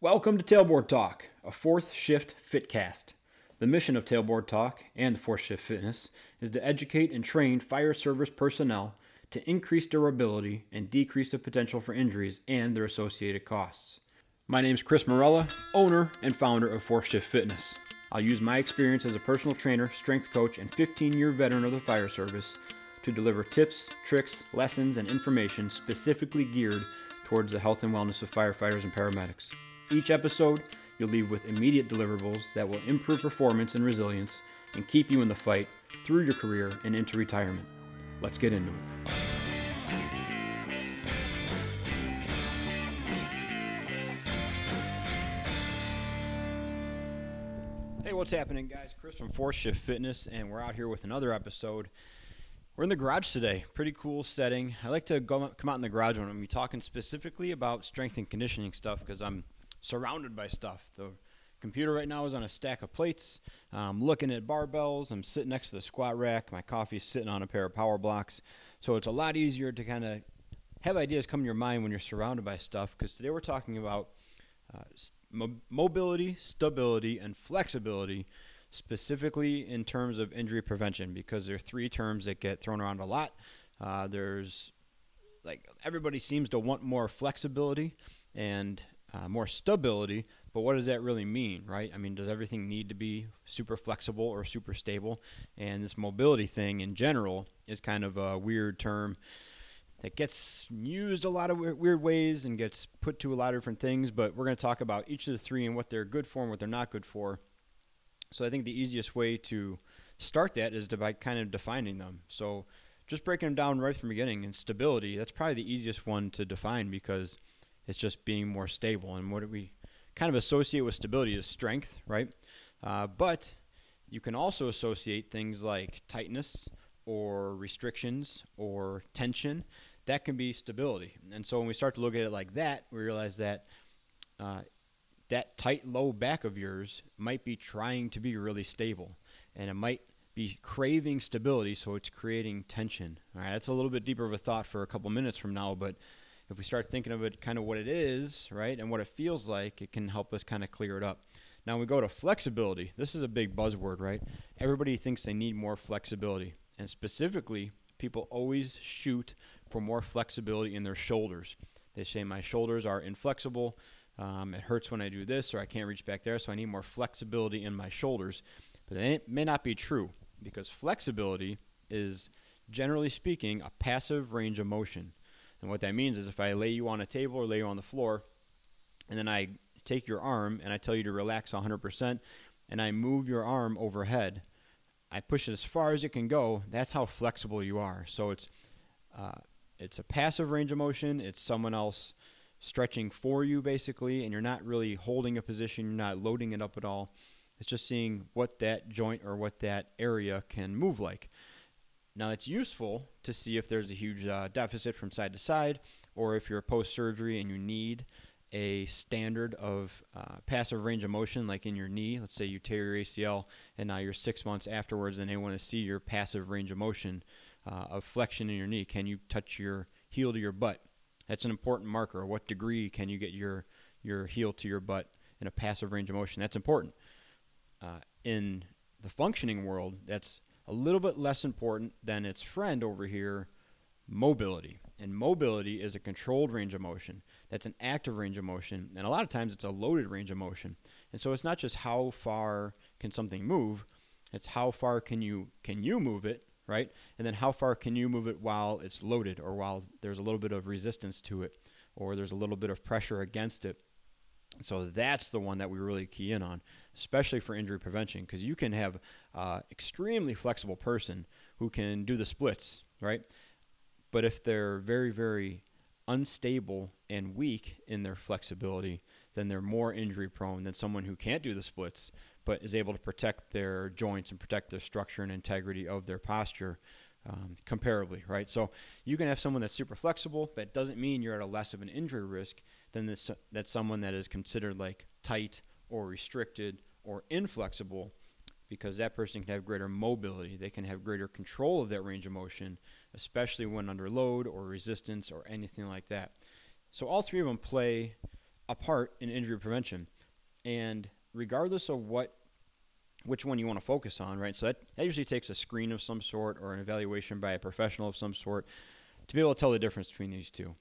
Welcome to Tailboard Talk, a fourth shift fitcast. The mission of Tailboard Talk and the fourth shift fitness is to educate and train fire service personnel to increase durability and decrease the potential for injuries and their associated costs. My name is Chris Morella, owner and founder of Fourth Shift Fitness. I'll use my experience as a personal trainer, strength coach, and 15 year veteran of the fire service to deliver tips, tricks, lessons, and information specifically geared towards the health and wellness of firefighters and paramedics. Each episode, you'll leave with immediate deliverables that will improve performance and resilience and keep you in the fight through your career and into retirement. Let's get into it. Hey, what's happening, guys? Chris from Fourth Shift Fitness, and we're out here with another episode. We're in the garage today. Pretty cool setting. I like to go come out in the garage when I'm talking specifically about strength and conditioning stuff because I'm surrounded by stuff. The computer right now is on a stack of plates. I'm looking at barbells. I'm sitting next to the squat rack. My coffee's sitting on a pair of power blocks. So it's a lot easier to kind of have ideas come to your mind when you're surrounded by stuff. Because today we're talking about uh, mo- mobility, stability, and flexibility, specifically in terms of injury prevention. Because there are three terms that get thrown around a lot. Uh, there's like everybody seems to want more flexibility and uh, more stability. But what does that really mean, right? I mean, does everything need to be super flexible or super stable? And this mobility thing in general is kind of a weird term that gets used a lot of weird ways and gets put to a lot of different things. But we're going to talk about each of the three and what they're good for and what they're not good for. So I think the easiest way to start that is to by kind of defining them. So just breaking them down right from the beginning and stability, that's probably the easiest one to define because – it's just being more stable. And what do we kind of associate with stability is strength, right? Uh, but you can also associate things like tightness or restrictions or tension. That can be stability. And so when we start to look at it like that, we realize that uh, that tight low back of yours might be trying to be really stable, and it might be craving stability, so it's creating tension. All right, that's a little bit deeper of a thought for a couple minutes from now, but if we start thinking of it kind of what it is, right, and what it feels like, it can help us kind of clear it up. Now we go to flexibility. This is a big buzzword, right? Everybody thinks they need more flexibility. And specifically, people always shoot for more flexibility in their shoulders. They say, My shoulders are inflexible. Um, it hurts when I do this, or I can't reach back there, so I need more flexibility in my shoulders. But it may not be true because flexibility is, generally speaking, a passive range of motion. And what that means is if I lay you on a table or lay you on the floor, and then I take your arm and I tell you to relax 100%, and I move your arm overhead, I push it as far as it can go. That's how flexible you are. So it's uh, it's a passive range of motion. It's someone else stretching for you basically, and you're not really holding a position. You're not loading it up at all. It's just seeing what that joint or what that area can move like. Now, it's useful to see if there's a huge uh, deficit from side to side, or if you're post surgery and you need a standard of uh, passive range of motion, like in your knee. Let's say you tear your ACL and now you're six months afterwards, and they want to see your passive range of motion uh, of flexion in your knee. Can you touch your heel to your butt? That's an important marker. What degree can you get your your heel to your butt in a passive range of motion? That's important. Uh, in the functioning world, that's a little bit less important than its friend over here, mobility. And mobility is a controlled range of motion. That's an active range of motion. And a lot of times it's a loaded range of motion. And so it's not just how far can something move, it's how far can you can you move it, right? And then how far can you move it while it's loaded or while there's a little bit of resistance to it or there's a little bit of pressure against it. So that's the one that we really key in on, especially for injury prevention, because you can have uh, extremely flexible person who can do the splits, right? But if they're very, very unstable and weak in their flexibility, then they're more injury prone than someone who can't do the splits but is able to protect their joints and protect their structure and integrity of their posture um, comparably, right? So you can have someone that's super flexible. That doesn't mean you're at a less of an injury risk than this. That someone that is considered like tight or restricted or inflexible, because that person can have greater mobility. They can have greater control of that range of motion, especially when under load or resistance or anything like that. So all three of them play a part in injury prevention. And regardless of what which one you want to focus on, right? So that, that usually takes a screen of some sort or an evaluation by a professional of some sort to be able to tell the difference between these two.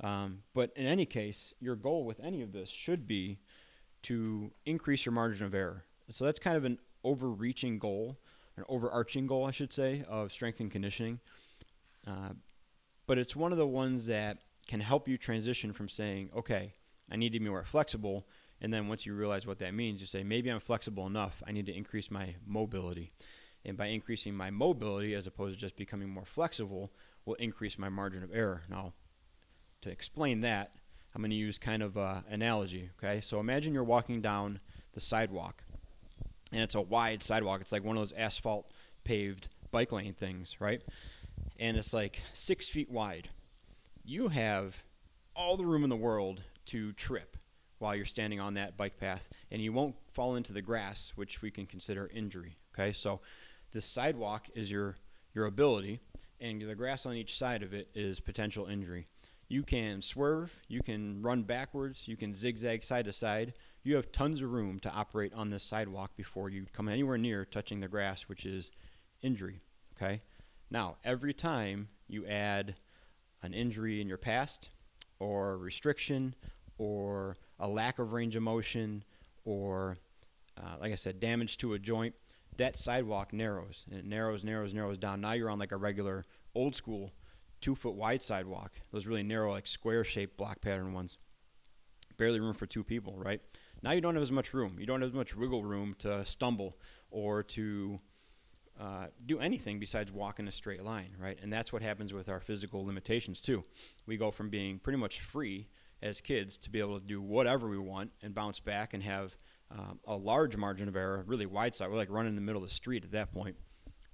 Um, but in any case, your goal with any of this should be to increase your margin of error. So that's kind of an overreaching goal, an overarching goal, I should say, of strength and conditioning. Uh, but it's one of the ones that can help you transition from saying, okay, I need to be more flexible. And then once you realize what that means, you say, maybe I'm flexible enough. I need to increase my mobility. And by increasing my mobility, as opposed to just becoming more flexible, will increase my margin of error. Now, to explain that, I'm going to use kind of an analogy. Okay, so imagine you're walking down the sidewalk, and it's a wide sidewalk. It's like one of those asphalt paved bike lane things, right? And it's like six feet wide. You have all the room in the world to trip while you're standing on that bike path, and you won't fall into the grass, which we can consider injury. Okay, so this sidewalk is your your ability, and the grass on each side of it is potential injury. You can swerve, you can run backwards, you can zigzag side to side. You have tons of room to operate on this sidewalk before you come anywhere near touching the grass, which is injury. Okay? Now, every time you add an injury in your past, or restriction, or a lack of range of motion, or uh, like I said, damage to a joint, that sidewalk narrows and it narrows, narrows, narrows down. Now you're on like a regular old school two foot wide sidewalk, those really narrow, like square shaped block pattern ones. Barely room for two people, right? Now you don't have as much room. You don't have as much wiggle room to stumble or to uh, do anything besides walk in a straight line, right? And that's what happens with our physical limitations too. We go from being pretty much free as kids to be able to do whatever we want and bounce back and have um, a large margin of error, really wide side. We're like running in the middle of the street at that point,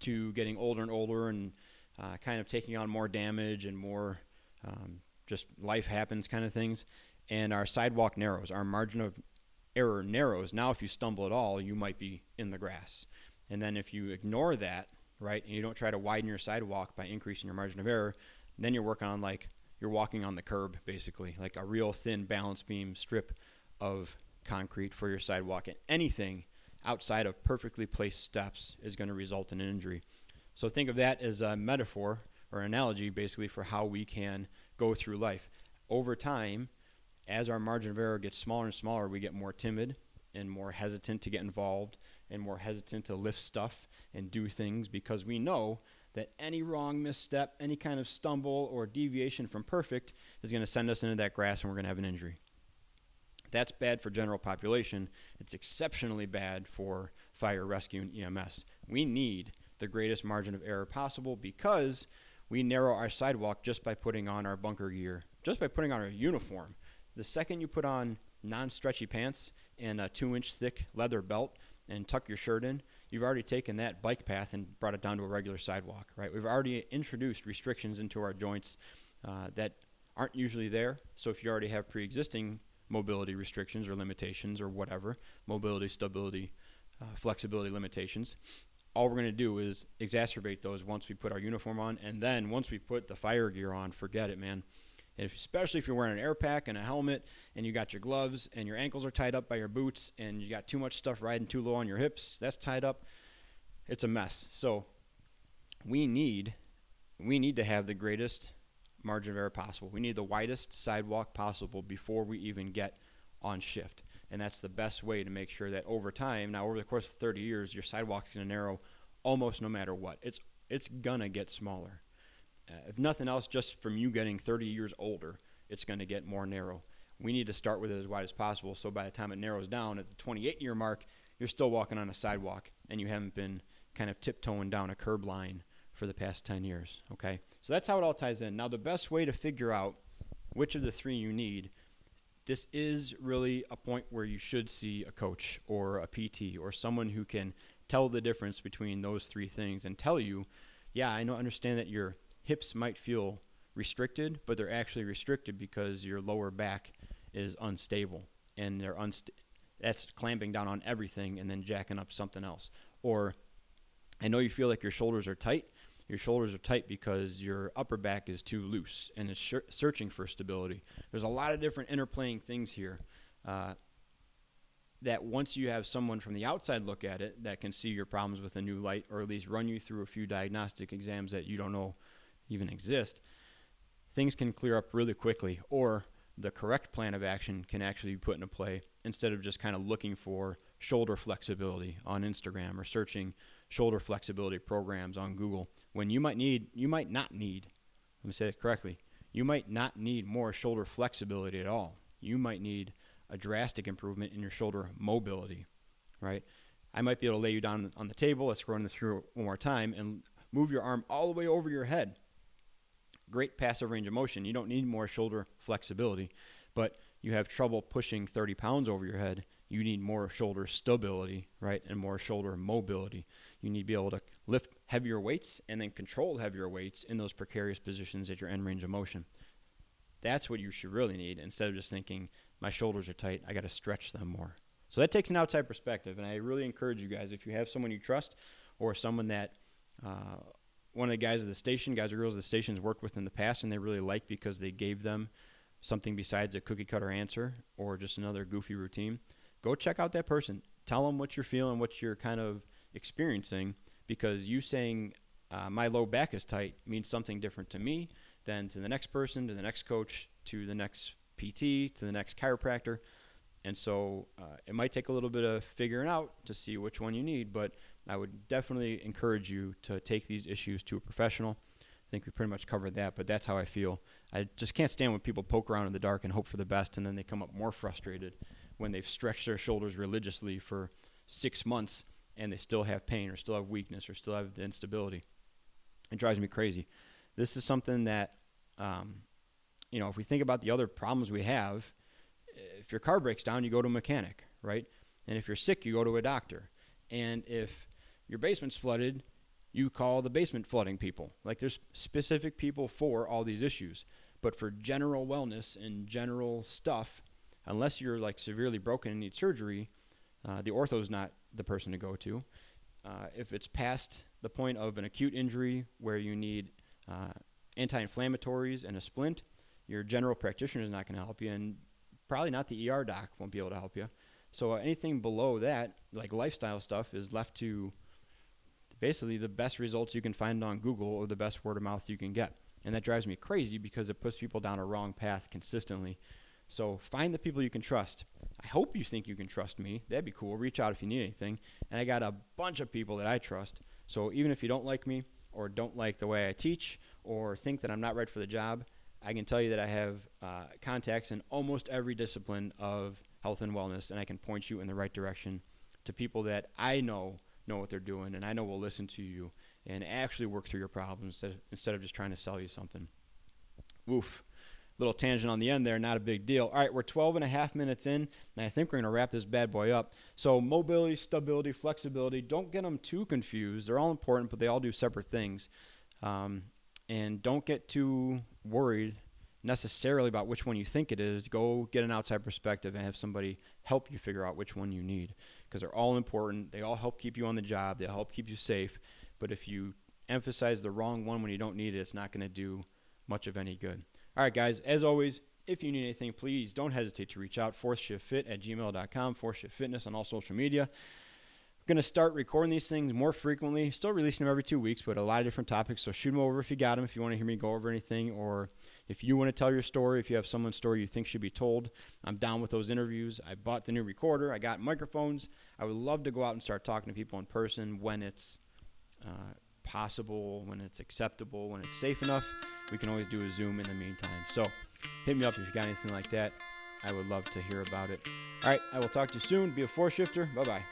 to getting older and older and uh, kind of taking on more damage and more um, just life happens kind of things. And our sidewalk narrows, our margin of error narrows. Now, if you stumble at all, you might be in the grass. And then if you ignore that, right, and you don't try to widen your sidewalk by increasing your margin of error, then you're working on like you're walking on the curb, basically, like a real thin balance beam strip of concrete for your sidewalk. And anything outside of perfectly placed steps is going to result in an injury. So think of that as a metaphor or analogy basically for how we can go through life. Over time, as our margin of error gets smaller and smaller, we get more timid and more hesitant to get involved and more hesitant to lift stuff and do things because we know that any wrong misstep, any kind of stumble or deviation from perfect is going to send us into that grass and we're going to have an injury. That's bad for general population. It's exceptionally bad for fire rescue and EMS. We need the greatest margin of error possible because we narrow our sidewalk just by putting on our bunker gear, just by putting on our uniform. The second you put on non stretchy pants and a two inch thick leather belt and tuck your shirt in, you've already taken that bike path and brought it down to a regular sidewalk, right? We've already introduced restrictions into our joints uh, that aren't usually there. So if you already have pre existing mobility restrictions or limitations or whatever, mobility, stability, uh, flexibility limitations, all we're going to do is exacerbate those once we put our uniform on. And then once we put the fire gear on, forget it, man. If, especially if you're wearing an air pack and a helmet and you got your gloves and your ankles are tied up by your boots and you got too much stuff riding too low on your hips, that's tied up. It's a mess. So we need we need to have the greatest margin of error possible. We need the widest sidewalk possible before we even get on shift and that's the best way to make sure that over time, now over the course of 30 years, your sidewalk is going to narrow almost no matter what. It's it's gonna get smaller. Uh, if nothing else, just from you getting 30 years older, it's going to get more narrow. We need to start with it as wide as possible. So by the time it narrows down at the 28 year mark, you're still walking on a sidewalk and you haven't been kind of tiptoeing down a curb line for the past 10 years. Okay, so that's how it all ties in. Now, the best way to figure out which of the three you need this is really a point where you should see a coach or a PT or someone who can tell the difference between those three things and tell you, yeah, I know understand that your hips might feel restricted, but they're actually restricted because your lower back is unstable and they're unst- that's clamping down on everything and then jacking up something else. Or I know you feel like your shoulders are tight, your shoulders are tight because your upper back is too loose and it's sh- searching for stability. There's a lot of different interplaying things here. Uh, that once you have someone from the outside look at it that can see your problems with a new light or at least run you through a few diagnostic exams that you don't know even exist, things can clear up really quickly or the correct plan of action can actually be put into play instead of just kind of looking for shoulder flexibility on Instagram or searching shoulder flexibility programs on Google when you might need you might not need let me say it correctly you might not need more shoulder flexibility at all. You might need a drastic improvement in your shoulder mobility right? I might be able to lay you down on the table let's run this through one more time and move your arm all the way over your head. Great passive range of motion. You don't need more shoulder flexibility but you have trouble pushing 30 pounds over your head you need more shoulder stability, right, and more shoulder mobility. You need to be able to lift heavier weights and then control heavier weights in those precarious positions at your end range of motion. That's what you should really need instead of just thinking, my shoulders are tight, I got to stretch them more. So that takes an outside perspective, and I really encourage you guys, if you have someone you trust or someone that uh, one of the guys at the station, guys or girls at the stations worked with in the past, and they really like because they gave them something besides a cookie cutter answer or just another goofy routine go check out that person. Tell them what you're feeling, what you're kind of experiencing, because you saying uh, my low back is tight means something different to me than to the next person, to the next coach, to the next PT, to the next chiropractor. And so uh, it might take a little bit of figuring out to see which one you need, but I would definitely encourage you to take these issues to a professional. I think we pretty much covered that, but that's how I feel. I just can't stand when people poke around in the dark and hope for the best, and then they come up more frustrated when they've stretched their shoulders religiously for six months and they still have pain or still have weakness or still have the instability. It drives me crazy. This is something that, um, you know, if we think about the other problems we have, if your car breaks down, you go to a mechanic, right? And if you're sick, you go to a doctor. And if your basement's flooded, you call the basement flooding people. Like there's specific people for all these issues. But for general wellness and general stuff, unless you're like severely broken and need surgery, uh, the ortho is not the person to go to. Uh, if it's past the point of an acute injury where you need uh, anti-inflammatories and a splint, your general practitioner is not going to help you, and probably not the ER doc won't be able to help you. So uh, anything below that, like lifestyle stuff, is left to basically the best results you can find on Google or the best word of mouth you can get. And that drives me crazy because it puts people down a wrong path consistently so find the people you can trust. I hope you think you can trust me. That'd be cool. Reach out if you need anything. And I got a bunch of people that I trust. So even if you don't like me or don't like the way I teach or think that I'm not right for the job, I can tell you that I have uh, contacts in almost every discipline of health and wellness, and I can point you in the right direction to people that I know know what they're doing, and I know will listen to you and actually work through your problems instead of just trying to sell you something. Woof little tangent on the end there, not a big deal. All right, we're 12 and a half minutes in, and I think we're going to wrap this bad boy up. So, mobility, stability, flexibility, don't get them too confused. They're all important, but they all do separate things. Um, and don't get too worried necessarily about which one you think it is. Go get an outside perspective and have somebody help you figure out which one you need because they're all important. They all help keep you on the job, they help keep you safe. But if you emphasize the wrong one when you don't need it, it's not going to do much of any good. All right, guys, as always, if you need anything, please don't hesitate to reach out. FourthShiftFit at gmail.com, Fourth Shift Fitness on all social media. We're going to start recording these things more frequently. Still releasing them every two weeks, but a lot of different topics. So shoot them over if you got them, if you want to hear me go over anything, or if you want to tell your story, if you have someone's story you think should be told. I'm down with those interviews. I bought the new recorder, I got microphones. I would love to go out and start talking to people in person when it's uh, possible, when it's acceptable, when it's safe enough. We can always do a Zoom in the meantime. So hit me up if you got anything like that. I would love to hear about it. All right, I will talk to you soon. Be a four shifter. Bye bye.